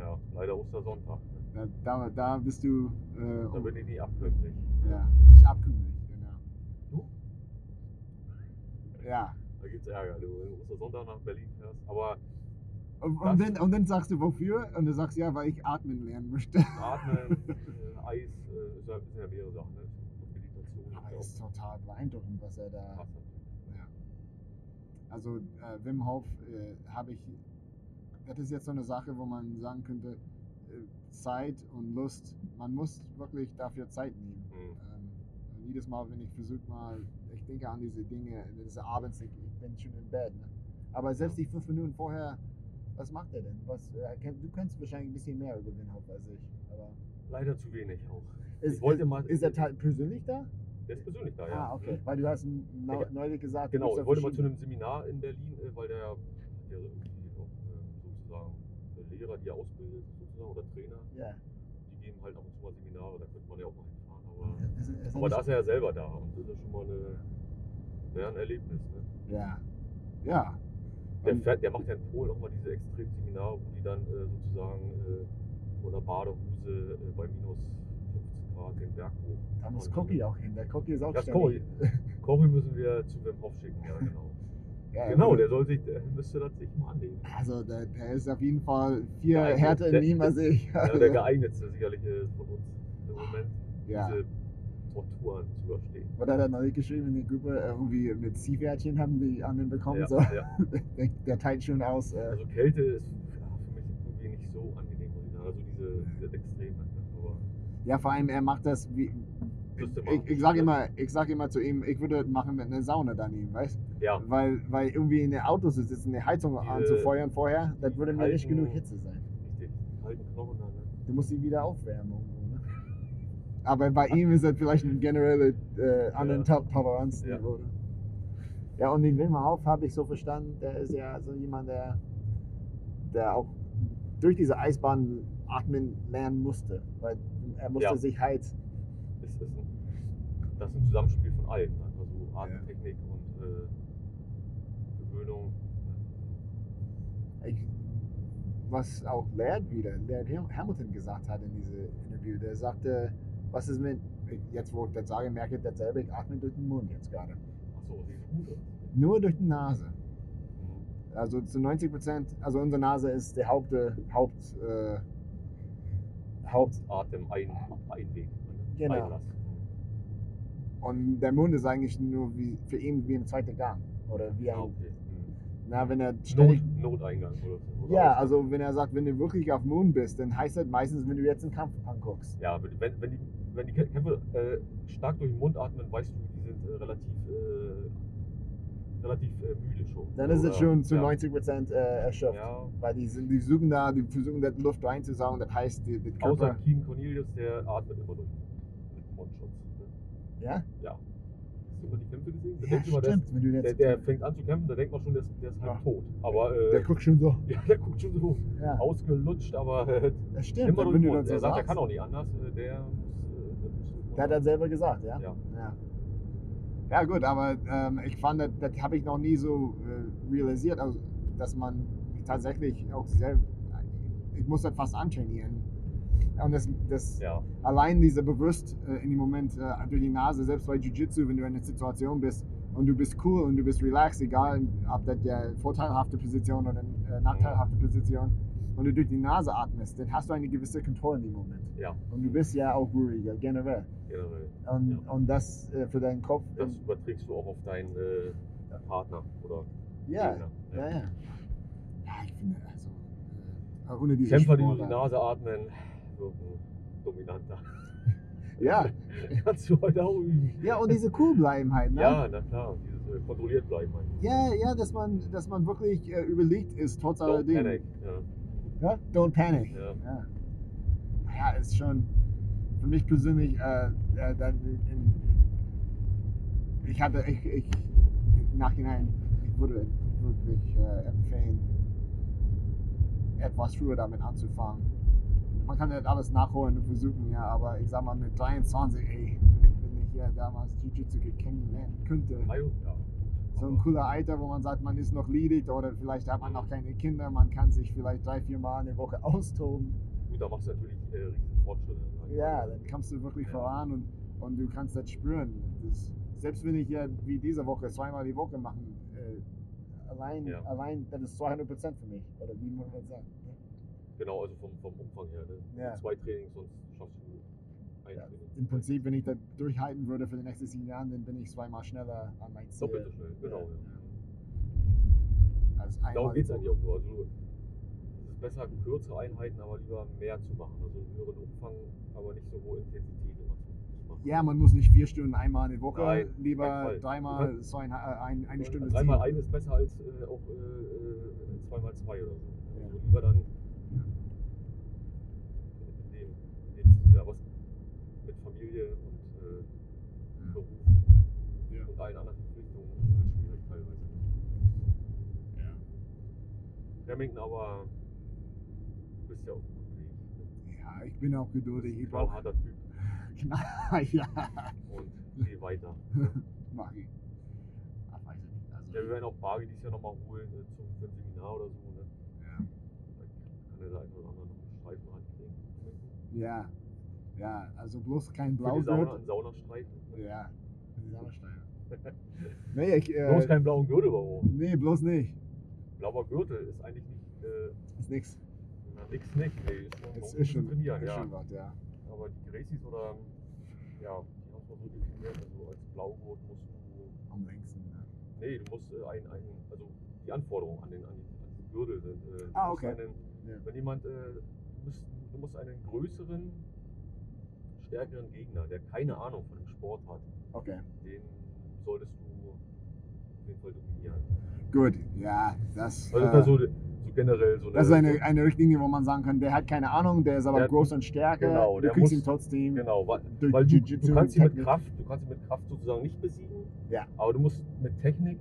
B: Ja, leider Ostersonntag.
A: da, da, da bist du. Äh,
B: Da bin ich nicht abkömmlich.
A: ja, nicht abkömmlich, genau.
B: Du?
A: Ja.
B: Da gibt's Ärger, du, Ostersonntag nach Berlin fährst. Aber
A: Und, und, dann, und dann sagst du wofür? Und du sagst ja, weil ich atmen lernen möchte.
B: Atmen, äh, Eis, äh, ist ja, mehrere Sachen, ne? Meditation.
A: Aber
B: ist
A: es ist total beeindruckend, was er da. Ja. Also äh, Wim Hof äh, habe ich. Das ist jetzt so eine Sache, wo man sagen könnte, äh, Zeit und Lust. Man muss wirklich dafür Zeit nehmen.
B: Mhm.
A: Ähm, und jedes Mal, wenn ich versuche mal, ich denke an diese Dinge, diese abends, ich, ich bin schon im Bett. Ne? Aber selbst die fünf Minuten vorher Was macht er denn? Was, äh, du kennst wahrscheinlich ein bisschen mehr über Wim Hof als ich. Aber
B: Leider zu wenig auch.
A: ist,
B: ich wollte mal.
A: ist er persönlich da?
B: Der ist persönlich da, ja.
A: Ah, okay. Weil du hast neulich gesagt,
B: Genau, ich wollte mal zu einem Seminar in Berlin, äh, weil der ja der irgendwie auch ähm, sozusagen äh, Lehrer, die er ausbildet, sozusagen, oder Trainer,
A: Ja.
B: die geben halt ab und zu mal Seminare, da könnte man ja auch mal hinfahren. Aber,
A: Ist, ist er
B: aber da ist er ja selber da und das ist schon mal eine, ja, ein Erlebnis. Ne?
A: Ja. Ja.
B: Der, fährt, der macht ja in Polen auch mal diese Extremseminare, wo die dann äh, sozusagen äh, unter Badehose äh, bei minus 15 Grad den Berg hoch.
A: Da muss Cookie auch hin. Der Cookie ist auch ständig-
B: Cory müssen wir zu Wim Hof schicken, ja genau.
A: Ja,
B: genau, der soll sich, der müsste das sich mal anlegen.
A: Also der, der ist auf jeden Fall viel
B: Geeignet.
A: härter in ihm als ich.
B: Ja, der geeignetste sicherlich von uns im Moment,
A: Ja.
B: diese Torturen zu überstehen.
A: Oder hat er neulich geschrieben in die Gruppe, irgendwie mit Ziehwärtchen haben die anderen bekommen.
B: Ja,
A: so.
B: ja.
A: Der, der teilt schon aus. Äh,
B: Also Kälte ist für mich irgendwie nicht so angenehm. Also diese, diese Extreme.
A: ja, vor allem er macht das wie. Ich, ich sage immer, ich sag immer zu ihm, ich würde das machen mit einer Sauna daneben, weißt
B: ja,
A: Weil, weil irgendwie in der Auto zu sitzen, eine Heizung
B: Diese-
A: anzufeuern vorher, das würde mir nicht genug Hitze sein.
B: richtig. Kalten Knochen dann. Ne?
A: Du musst sie wieder aufwärmen. irgendwo, Ne? Aber bei ihm ist das vielleicht ein generelle äh, anderen
B: Ja.
A: ja. Toleranzniveau. Ja. ja, und den Wim Hof habe ich so verstanden, der ist ja so jemand, der, der auch durch diese Eisbahn atmen lernen musste. Weil er musste
B: Ja.
A: sich halt,
B: Es ist ein, das ist ein Zusammenspiel von allem. Ne? Also Atemtechnik und äh, Gewöhnung.
A: ich, was auch Laird wieder, Laird Ham- Hamilton gesagt hat in diesem Interview, der sagte, was ist mit, jetzt wo ich das sage, merke ich dasselbe, ich atme durch den Mund jetzt gerade.
B: Achso, die Route.
A: Nur durch die Nase.
B: Mhm.
A: Also zu 90 Prozent, also unsere Nase ist der Haupt, äh, Haupt, äh, Haupt
B: Atem, ein, Einweg. Ne?
A: Genau.
B: Einlass.
A: Und der Mund ist eigentlich nur wie, für ihn wie ein zweiter Gang. Oder wie ein,
B: Ah, okay. Mhm.
A: na, wenn er
B: Not,
A: ständig,
B: Noteingang oder so. oder
A: ja, also wenn er sagt, wenn du wirklich auf Mond bist, dann heißt das meistens, wenn du jetzt einen Kampf anguckst.
B: Ja, wenn, wenn, die, wenn die Kämpfe äh, stark durch den Mund atmen, weißt du, die sind äh, relativ, äh, relativ äh, müde schon.
A: Dann ist es schon zu
B: ja.
A: 90 Prozent äh, erschöpft.
B: Ja,
A: Weil die, sind, die suchen da, die versuchen da Luft reinzusaugen, das heißt, die, die
B: außer
A: Körper,
B: Keen Cornelius, der atmet immer durch?
A: Ja?
B: Ja. Hast du mal die Kämpfe gesehen? Da
A: Ja,
B: der,
A: stimmt, wenn du
B: der, der fängt an zu kämpfen, da denkt man schon, der ist, der ist halb tot. Aber äh,
A: der guckt schon so.
B: ja, der guckt schon so
A: Ja,
B: ausgelutscht, aber äh,
A: das stimmt.
B: immer
A: wenn du das so
B: Er sagt, er
A: sagst.
B: kann auch nicht anders. äh, Der muss, äh, der
A: Der hat das
B: atmen.
A: selber gesagt, ja?
B: Ja.
A: Ja, ja gut, aber ähm, ich fand, das, das habe ich noch nie so äh, realisiert, also, dass man tatsächlich auch selbst, ich muss das fast antrainieren. Und das, das
B: Ja,
A: allein diese bewusst äh, in dem Moment äh, durch die Nase, selbst bei Jiu-Jitsu, wenn du in einer Situation bist und du bist cool und du bist relaxed, egal ob das der vorteilhafte Position oder äh, nachteilhafte Position, und du durch die Nase atmest, dann hast du eine gewisse Kontrolle in dem Moment.
B: ja,
A: Und du bist ja auch ruhiger, generell.
B: generell.
A: Und,
B: Ja.
A: und das äh, für deinen Kopf.
B: Das überträgst du auch auf deinen äh, Partner oder
A: ja,
B: Gegner.
A: ja, ja. Ja, ich finde, also, äh, ohne diese
B: Kämpfer, die durch die Nase atmen, dominanter.
A: Ja.
B: Kannst du heute auch üben.
A: Ja, und diese cool bleiben halt, ne?
B: Ja, na klar, dieses äh, kontrolliert bleiben. Halt.
A: Ja, ja, dass man, dass man wirklich äh, überlegt ist, trotz
B: Don't
A: alledem.
B: panic. Ja.
A: Ja? Don't panic.
B: Ja.
A: Ja. ja, ist schon für mich persönlich, äh, äh, dann in, ich hatte, ich, ich, im Nachhinein, ich würde wirklich äh, empfehlen, etwas früher damit anzufangen. Man kann nicht alles nachholen und versuchen, ja, aber ich sag mal mit 23, ey, wenn ich ja damals Jiu-Jitsu kennenlernen könnte,
B: ja.
A: so ein cooler Alter, wo man sagt, man ist noch ledig oder vielleicht hat man noch keine Kinder, man kann sich vielleicht drei, vier Mal in der Woche austoben.
B: Gut, da machst du natürlich äh, riesen Fortschritte. ich
A: Ja, dann kommst du wirklich
B: Ja.
A: voran und, und du kannst das spüren. Das, selbst wenn ich ja wie diese Woche zweimal die Woche machen, äh, allein,
B: Ja.
A: allein, das ist 200 Prozent für mich. Oder wie muss man sagen?
B: Genau, also vom, vom Umfang her. Ne?
A: Ja.
B: Zwei Trainings, sonst schaffst du ein
A: Ja,
B: Training.
A: Im Prinzip, wenn ich das durchhalten würde für die nächsten sieben Jahre, dann bin ich zweimal schneller an mein Ziel.
B: Doppelt so schnell, genau.
A: Ja.
B: Ja.
A: Als einmal
B: Darum geht es eigentlich auch nur. Also, es ist besser, kürzere Einheiten, aber lieber mehr zu machen. Also einen höheren Umfang, aber nicht so hohe Intensität immer zu, zu machen.
A: Ja, man muss nicht vier Stunden einmal in die Woche,
B: Nein,
A: lieber dreimal so ein, äh, ein, eine Stunde
B: Dreimal ein ist besser als äh, auch äh, äh, zweimal zwei oder so. Also lieber dann in dem, aber was mit Familie und äh, Beruf
A: Ja.
B: und allen anderen Verpflichtungen ist halt schwierig teilweise.
A: Ja.
B: Remington aber, du bist ja auch gut Weg.
A: ja, ich bin auch geduldig. Ich brauche
B: Knallharter Typ
A: ja,
B: und geh weiter.
A: mach ich. Ach, weiß ich nicht. Also,
B: Ja, wir werden auch Bargi dieses Jahr nochmal holen äh, zum, für ein Seminar oder so. Ne?
A: ja.
B: Vielleicht kann er da ein oder andere noch einen Streifen rankriegen.
A: ja, ja, also bloß kein
B: einen Saunastreifen.
A: Ja, Saunastreifen. nee, ich,
B: Bloß
A: äh,
B: keinen blauen Gürtel, warum?
A: nee, bloß nicht.
B: Blauer Gürtel ist eigentlich nicht, äh,
A: Ist nix.
B: na, nix nicht. Nee, ist schon,
A: Es ist
B: ein
A: schon,
B: trainieren,
A: ist
B: ja.
A: schon was, ja.
B: Aber die Gracies oder, ja, die haben es mal so definiert, also als Blaugurt musst du,
A: Am längsten. Ne?
B: nee, du musst äh, ein, ein, also die Anforderungen an den, an die, an die Gürtel sind. Äh,
A: Ah, okay.
B: Einen,
A: Ja.
B: wenn jemand, äh, du, musst, du musst einen größeren, stärkeren Gegner, der keine Ahnung von dem Sport hat,
A: Okay.
B: den solltest du auf jeden Fall dominieren.
A: Gut, ja, das.
B: Also
A: äh,
B: das ist so, so generell so eine.
A: das ist eine, eine Richtlinie, wo man sagen kann, der hat keine Ahnung, der ist aber
B: Der-
A: groß und stärker.
B: genau,
A: du
B: der
A: kriegst
B: muss-
A: ihn trotzdem.
B: Genau, weil, weil du, du kannst ihn mit. Kraft, du kannst ihn mit Kraft sozusagen nicht besiegen.
A: Ja.
B: Aber du musst mit Technik,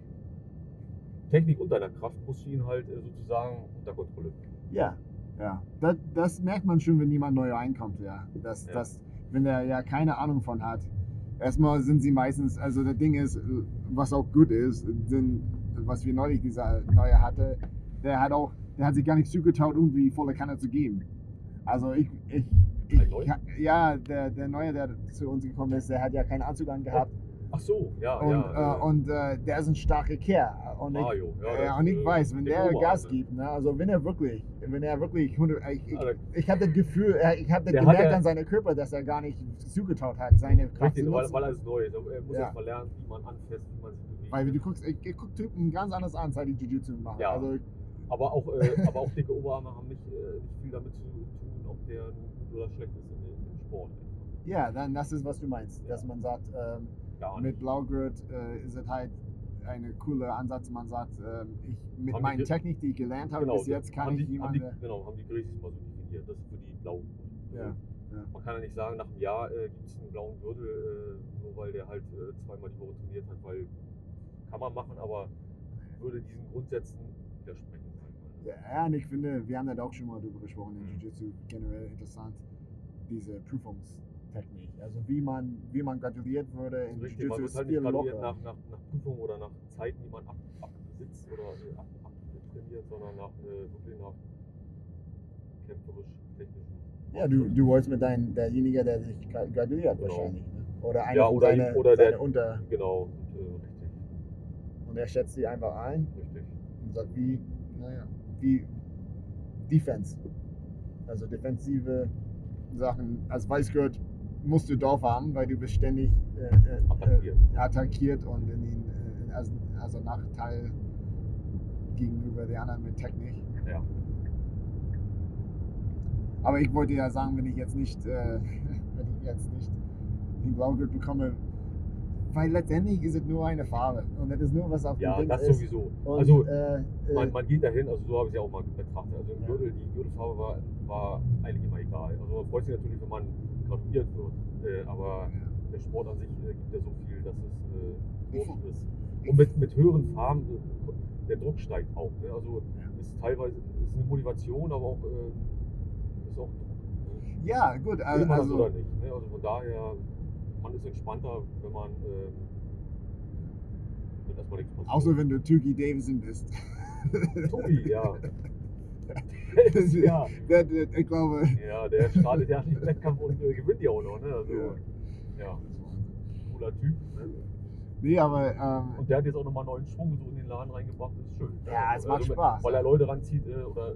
B: Technik und deiner Kraft musst du ihn halt äh, sozusagen unter Kontrolle bringen.
A: Ja, ja. Das, das merkt man schon, wenn jemand neu reinkommt, ja. Dass,
B: Ja.
A: dass, wenn der ja keine Ahnung von hat. Erstmal sind sie meistens, also das Ding ist, was auch gut ist, sind, was wir neulich dieser Neue hatte, der hat auch, der hat sich gar nicht zugetraut, irgendwie volle Kanne zu geben. Also ich, ich, ich ja, der, der Neue, der zu uns gekommen ist, der hat ja keinen Anzug angehabt.
B: Ach so, ja,
A: Und,
B: ja.
A: äh, und äh, der ist ein starker Kerl. Und ich,
B: Mario, ja,
A: ja,
B: das,
A: und ich
B: äh,
A: weiß, wenn der
B: Oberarme.
A: Gas gibt, ne, also wenn er wirklich, wenn er wirklich, 100 ich, ich,
B: der-
A: ich hatte das Gefühl, er- ich habe
B: Der hat
A: gemerkt
B: ja-
A: an seinem Körper, dass er gar nicht zugetraut hat, seine Kraft
B: Richtig,
A: zu
B: weil, weil er ist neu. Er muss
A: Ja.
B: erst mal lernen, wie man anfasst, wie man sich bewegt.
A: Weil du guckst, ich, ich guck Typen ganz anders an, seit die Jiu-Jitsu machen.
B: Ja.
A: Also,
B: aber, auch, äh, aber auch dicke Oberarme haben nicht, äh, nicht viel damit zu tun, ob der gut oder schlecht ist in, im Sport.
A: ja, dann das ist, was du meinst, dass man sagt, ähm, mit Blaugurt äh, ist es halt ein cooler Ansatz, man sagt, ähm, ich, mit
B: Haben die
A: meinen
B: ge-
A: Technik, die ich gelernt habe
B: Genau,
A: bis jetzt, kann ich
B: die, haben
A: jemanden...
B: die, Genau, haben die Gracies mal so definiert. Das ist für die blauen
A: Ja, ja.
B: Man kann ja nicht sagen, nach einem Jahr äh, gibt es einen blauen Gürtel, äh, nur weil der halt äh, zweimal die Woche trainiert hat, weil kann man machen, aber würde diesen Grundsätzen widersprechen. mal.
A: Ja, und ich finde, wir haben das auch schon mal darüber gesprochen in
B: Mhm.
A: Jiu-Jitsu, generell interessant, diese Prüfungstechnik. Also wie man, wie man gratuliert würde in
B: Richtig, man wird halt nicht graduiert
A: locker.
B: nach, nach, nach Prüfung oder nach Zeiten, die man ab, abbesitzt oder ab, abtrainiert, sondern nach, äh, wirklich nach kämpferisch-technischen.
A: Ja, du, du wolltest mit deinem, derjenige, der sich gra- gratuliert
B: Genau.
A: wahrscheinlich. Ne? Oder einer
B: Ja, oder
A: seine,
B: oder der-
A: seine Unter.
B: Genau, und, äh, richtig,
A: Und er schätzt sie einfach ein
B: richtig.
A: und sagt, wie, naja, wie Defense. Also defensive Sachen. Als Weißgurt musst du drauf haben, weil du bist ständig äh, äh,
B: Attackiert.
A: äh, attackiert und in den, äh, also, also Nachteil gegenüber den anderen mit Technik.
B: Ja.
A: Aber ich wollte ja sagen, wenn ich jetzt nicht, äh, wenn ich jetzt nicht den Blaugurt bekomme, weil letztendlich ist es nur eine Farbe und das ist nur was auf
B: Ja,
A: dem Ding
B: das
A: ist.
B: sowieso.
A: Und,
B: also
A: äh, äh,
B: man, man geht dahin, also so habe ich es ja auch mal betrachtet. Also im
A: Ja.
B: Gürtel, die Gürtelfarbe war, war eigentlich immer egal. Also man freut sich natürlich, wenn man graduiert wird. Äh, aber der Sport an sich äh, gibt ja so viel, dass es äh, ist. Und mit, mit höheren Farben, äh, der Druck steigt auch. Ne? Also
A: Ja.
B: ist teilweise ist eine Motivation, aber auch äh, ist auch Druck. Ne?
A: ja, gut, also,
B: man
A: also
B: oder nicht. Ne? Also von daher, man ist entspannter, wenn man ähm, wenn erstmal nichts passiert.
A: außer wenn du Tuki Davison bist.
B: Tobi, ja. ja.
A: Der, der, ich glaube,
B: Ja, der startet ja den Wettkampf und äh, gewinnt ja auch noch. Ne? Also,
A: Ja.
B: ja. cooler Typ. Ne?
A: nee, aber ähm,
B: Und der hat jetzt auch nochmal neuen Schwung so in den Laden reingebracht. Das ist schön. Also,
A: Ja, es macht
B: mit-
A: Spaß,
B: Weil
A: ja.
B: er Leute ranzieht äh, oder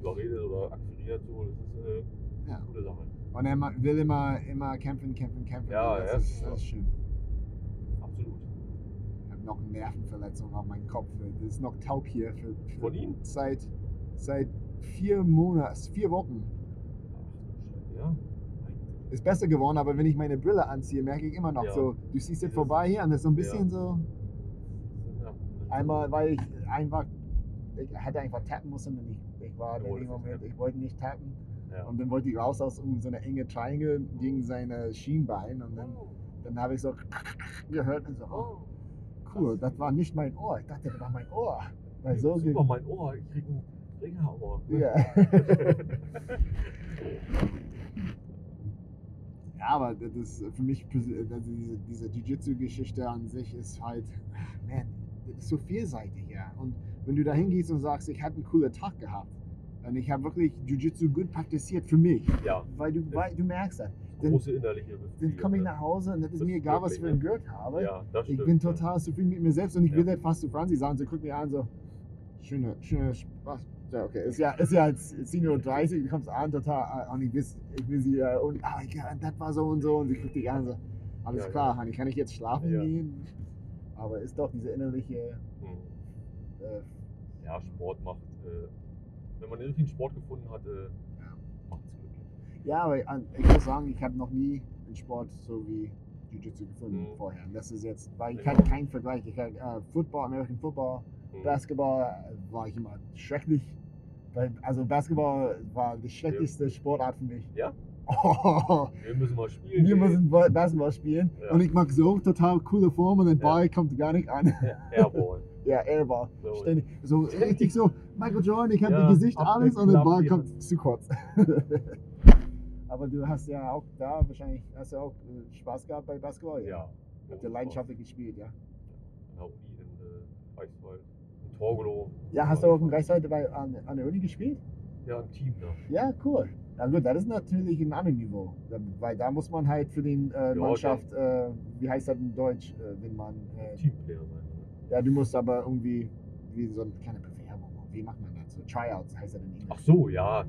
B: überredet oder akquiriert. So. Das ist äh,
A: Ja.
B: eine gute Sache.
A: und er will immer, immer kämpfen, kämpfen, kämpfen.
B: Ja,
A: das,
B: ja,
A: ist,
B: ja.
A: das ist schön.
B: Absolut.
A: Ich habe noch eine Nervenverletzung auf meinem Kopf. Das ist noch taub hier für, für
B: Von ihm?
A: Seit, seit vier Monaten, vier Wochen.
B: Ja.
A: Ist besser geworden, aber wenn ich meine Brille anziehe, merke ich immer noch
B: Ja.
A: so, du siehst
B: Dieses-
A: vorbei hier und das ist so ein bisschen so.
B: Ja.
A: Einmal, weil ich einfach ich hätte einfach tappen müssen und ich, ich war in dem Moment, ich wollte nicht tappen. Und dann wollte ich raus aus um so eine enge Triangle gegen seine Schienbein und dann, dann habe ich so gehört und so, oh,
B: Oh.
A: cool, das war nicht mein Ohr. Ich dachte, das war mein Ohr. Weil so
B: Super, mein Ohr, ich einen Ringhammer.
A: Ja. ja, aber das ist für mich, pers- also diese, diese Jiu-Jitsu-Geschichte an sich ist halt, man, das ist so vielseitig, ja. Und wenn du da hingehst und sagst, ich hatte einen coolen Tag gehabt und ich habe wirklich Jiu-Jitsu gut praktiziert für mich,
B: ja,
A: weil du, weil, du merkst das. Dann,
B: große innerliche
A: dann komme ich nach Hause und das ist
B: Das
A: mir egal, was für einen Gurt habe.
B: Ja,
A: Ich
B: stimmt.
A: bin
B: ja.
A: total zufrieden mit mir selbst und ich
B: Ja.
A: will das fast zu Franzi sagen. Sie guckt mir an, so, schöne, schöne Spaß. Ja, okay, ist ja, ist ja jetzt 10.30 Uhr, du kommst an, total, äh, und ich will, ich will sie, äh, und, ah, ja, das war so und so, und sie guckt dich an, so, alles
B: Ja,
A: klar, Honey, kann ich jetzt schlafen
B: Ja.
A: gehen? Aber ist doch diese innerliche,
B: Hm.
A: äh,
B: Ja, Sport macht, äh, wenn man den richtigen Sport gefunden hat, äh,
A: Ja.
B: macht es glücklich.
A: ja, aber ich, ich muss sagen, ich habe noch nie einen Sport so wie Jiu-Jitsu gefunden
B: Mhm.
A: vorher. Das ist jetzt, weil ich
B: Ja.
A: hatte keinen Vergleich. Ich hatte äh, Football, American Football,
B: Hm.
A: Basketball war ich immer schrecklich. Also Basketball war die schlechteste Sportart für mich.
B: Ja?
A: Oh,
B: Wir müssen mal spielen.
A: wir müssen Ba- Basketball spielen
B: Ja.
A: und ich mag so total coole Form und der
B: Ja.
A: Ball kommt gar nicht an.
B: Airball.
A: Ja, Airball.
B: So.
A: Ständig. So richtig so, Michael Jordan, ich habe
B: Ja,
A: Gesicht alles und der Ball kommt zu kurz. Aber du hast ja auch da wahrscheinlich hast du auch äh, Spaß gehabt bei Basketball.
B: Ja.
A: Habt ihr leidenschaftlich gespielt, ja?
B: Der Uni in äh, Greifswald. Torgelow.
A: Ja, hast du auch in Greifswald bei, an, an der Uni gespielt?
B: Ja, im Team da.
A: Ja, cool. Na gut, das ist natürlich ein anderes Niveau. Weil da muss man halt für die äh,
B: Ja,
A: Mannschaft, äh, wie heißt das in Deutsch, äh, wenn man. Äh,
B: Teamplayer sein.
A: Ja, du musst aber irgendwie, wie so eine kleine Bewerbung, wie macht man das? So Tryouts heißt das in Englisch.
B: Ach so, ja.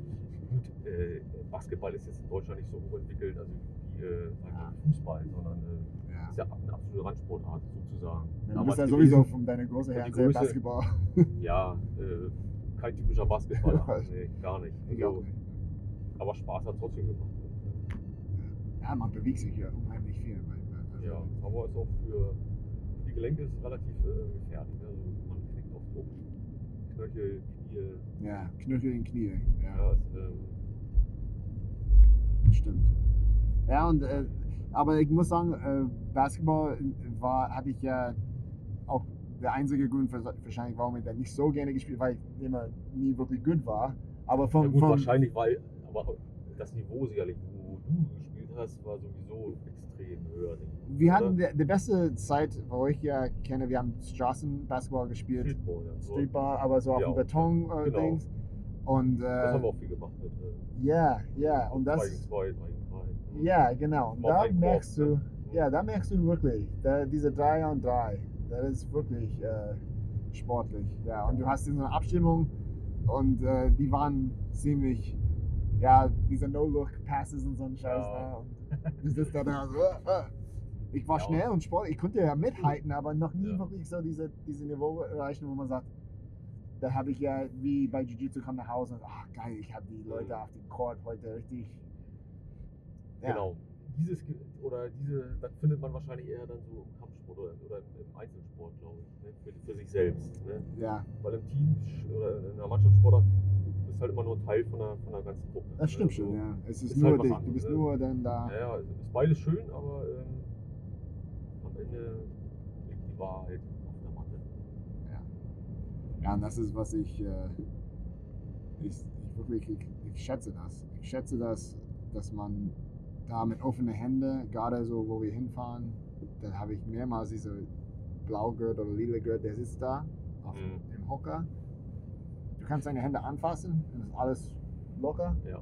B: Gut, äh, Basketball ist jetzt in Deutschland nicht so hochentwickelt, also wie äh,
A: Ja.
B: Fußball, sondern
A: Ja.
B: Ist ja eine absolute Randsportart sozusagen.
A: Du
B: Damals
A: bist ja sowieso von deiner Größe her sehr Basketball.
B: Ja, äh, kein typischer Basketballer. nee, gar nicht.
A: Ich
B: Also,
A: auch nicht.
B: Aber Spaß hat trotzdem gemacht.
A: Ja, man bewegt sich ja unheimlich viel. Also,
B: Ja, aber ist auch für die Gelenke ist relativ äh, gefährlich. Also man knickt oft um. Knöchel, Knie.
A: ja, Knöchel in Knie. Ja,
B: Ja, ist, ähm,
A: stimmt. Ja, und äh, aber ich muss sagen, äh, Basketball war, hatte ich ja auch der einzige Grund für, wahrscheinlich, warum ich da nicht so gerne gespielt, weil ich immer nie wirklich gut war. Aber vom,
B: ja gut,
A: vom
B: wahrscheinlich, weil aber das Niveau sicherlich, wo du gespielt hast, war sowieso extrem höher.
A: wir
B: oder?
A: hatten die, die beste Zeit, wo ich ja kenne, wir haben Straßenbasketball gespielt,
B: Streetball, ja. So,
A: Streetball, aber so auf
B: Ja,
A: dem Beton äh,
B: genau.
A: Und
B: das haben wir
A: äh,
B: auch viel gemacht äh,
A: ja, ja, und
B: 2
A: das,
B: gegen 2, 3 gegen 3.
A: ja, genau. Und da merkst du,
B: ne?
A: ja, da merkst du wirklich, da, diese 3 und 3, das ist wirklich äh, sportlich. Ja, und du hast so eine Abstimmung und äh, die waren ziemlich, ja, diese No-Look-Passes und so ein Scheiß
B: Ja.
A: da. Und du sitzt da da so, äh, äh. Ich war
B: Ja.
A: schnell und sportlich, ich konnte ja mithalten, aber noch nie
B: Ja.
A: wirklich so diese, diese Niveau erreichen, wo man sagt, da habe ich ja, wie bei Jiu-Jitsu, kam nach Hause und ach geil, ich habe die Leute
B: Mhm.
A: auf dem Court heute richtig. Ja.
B: Genau. Dieses oder diese, das findet man wahrscheinlich eher dann so im Kampfsport oder, oder im Einzelsport, glaube ich, ne? für, für sich selbst. Ne?
A: Ja,
B: Weil im Team oder in einer Mannschaftssportart bist halt immer nur Teil von der, von der ganzen Gruppe.
A: das stimmt
B: ne?
A: schon,
B: Also,
A: ja. Es ist,
B: ist
A: nur
B: halt
A: dich, du bist
B: ne?
A: nur dann da.
B: Ja, ja, es ist beides schön, aber ähm, am Ende liegt die Wahrheit auf der Matte.
A: Ja, und das ist, was ich, äh, ich, ich wirklich, ich, ich schätze das. Ich schätze das, dass man da mit offenen Händen, gerade so, wo wir hinfahren, dann habe ich mehrmals diese Blaugurt oder lila Gurt, der sitzt da auf,
B: Mhm.
A: im Hocker. Du kannst deine Hände anfassen und ist alles locker.
B: Ja.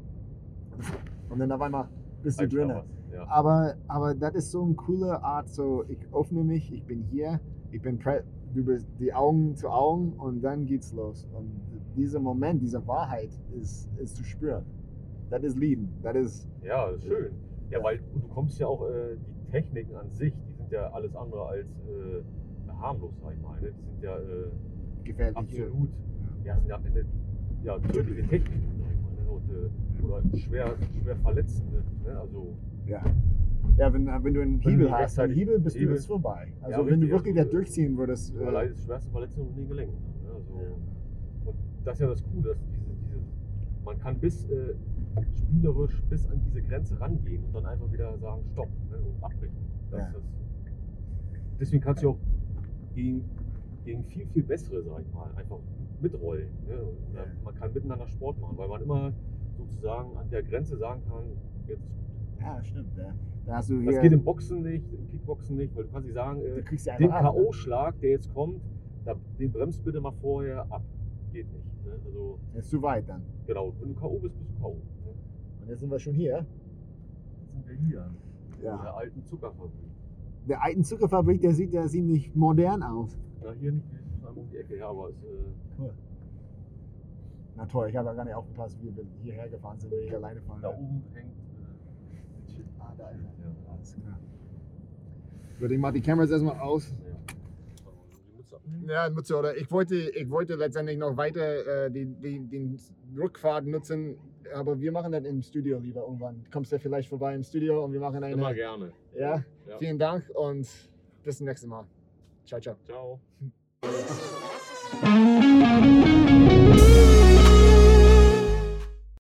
A: Und dann auf einmal bist du
B: was, Ja.
A: Aber, aber das ist so eine coole Art, so ich öffne mich, ich bin hier, ich bin du bist die Augen zu Augen und dann geht's los. Und dieser Moment, diese Wahrheit ist, ist zu spüren. Das ist Lieben. Das ist,
B: ja, das ist schön. Ja,
A: Ja.
B: weil du kommst ja auch, äh, die Techniken an sich, die sind ja alles andere als äh, harmlos, sag ich mal. Ne? Die sind ja äh,
A: gefährlich.
B: absolut, ja, sind ja am Ende ja, tödliche Techniken, sag ich mal. Ne? Und, äh, oder schwer, schwer verletzende. Ne? Also,
A: Ja. Ja, wenn, wenn du einen
B: Wenn
A: Hebel
B: du
A: hast, einen Hebel bist du
B: Hebel-
A: jetzt vorbei. Also
B: Ja,
A: wenn du
B: richtig,
A: wirklich
B: also,
A: da durchziehen würdest.
B: du
A: Äh,
B: erleidest schwerste Verletzungen in den Gelenken. Ne? Also, Und das ist ja das Coole, dass diese, man kann bis äh, spielerisch bis an diese Grenze rangehen und dann einfach wieder sagen, stopp ne, und abbrechen.
A: Ja.
B: deswegen kannst du auch gegen, gegen viel, viel bessere, sag ich mal, einfach mitrollen. Ne?
A: Ja.
B: Man kann miteinander Sport machen, weil man immer sozusagen an der Grenze sagen kann, jetzt ist gut.
A: Ja, stimmt. Ja. Da
B: Das geht im Boxen nicht, im Kickboxen nicht, weil du kannst nicht sagen, äh, den
A: ne?
B: K.O.-Schlag, der jetzt kommt, da, den bremst bitte mal vorher ab. Geht nicht. Ne? Also,
A: Ist zu weit dann.
B: genau, wenn du K.O. bist, bist du K.O. Ne?
A: Und jetzt sind wir schon hier.
B: Jetzt sind wir hier. In
A: Ja.
B: der alten Zuckerfabrik.
A: Der alten Zuckerfabrik, der sieht ja ziemlich modern aus.
B: Na, hier nicht, wir müssen einmal um die Ecke, ja, aber es, äh,
A: Cool. Na toll, ich habe ja gar nicht aufgepasst, wie wir hierher gefahren sind, wenn ich alleine fahren
B: da oben hängt äh, ein Chip.
A: Ah, da ist er.
B: Ja.
A: Alles klar. Gut, ich mach die Kameras erstmal aus.
B: Ja. Warte mal, die Mütze abnehmen.
A: Ja, Mütze, oder ich wollte, ich wollte letztendlich noch weiter äh, die, die, den Rückfahrt nutzen, aber wir machen das im Studio lieber irgendwann. Kommst du vielleicht vorbei im Studio und wir machen
B: Immer
A: eine.
B: gerne.
A: Ja,
B: Ja.
A: vielen Dank und bis zum nächsten Mal. Ciao, ciao.
B: Ciao.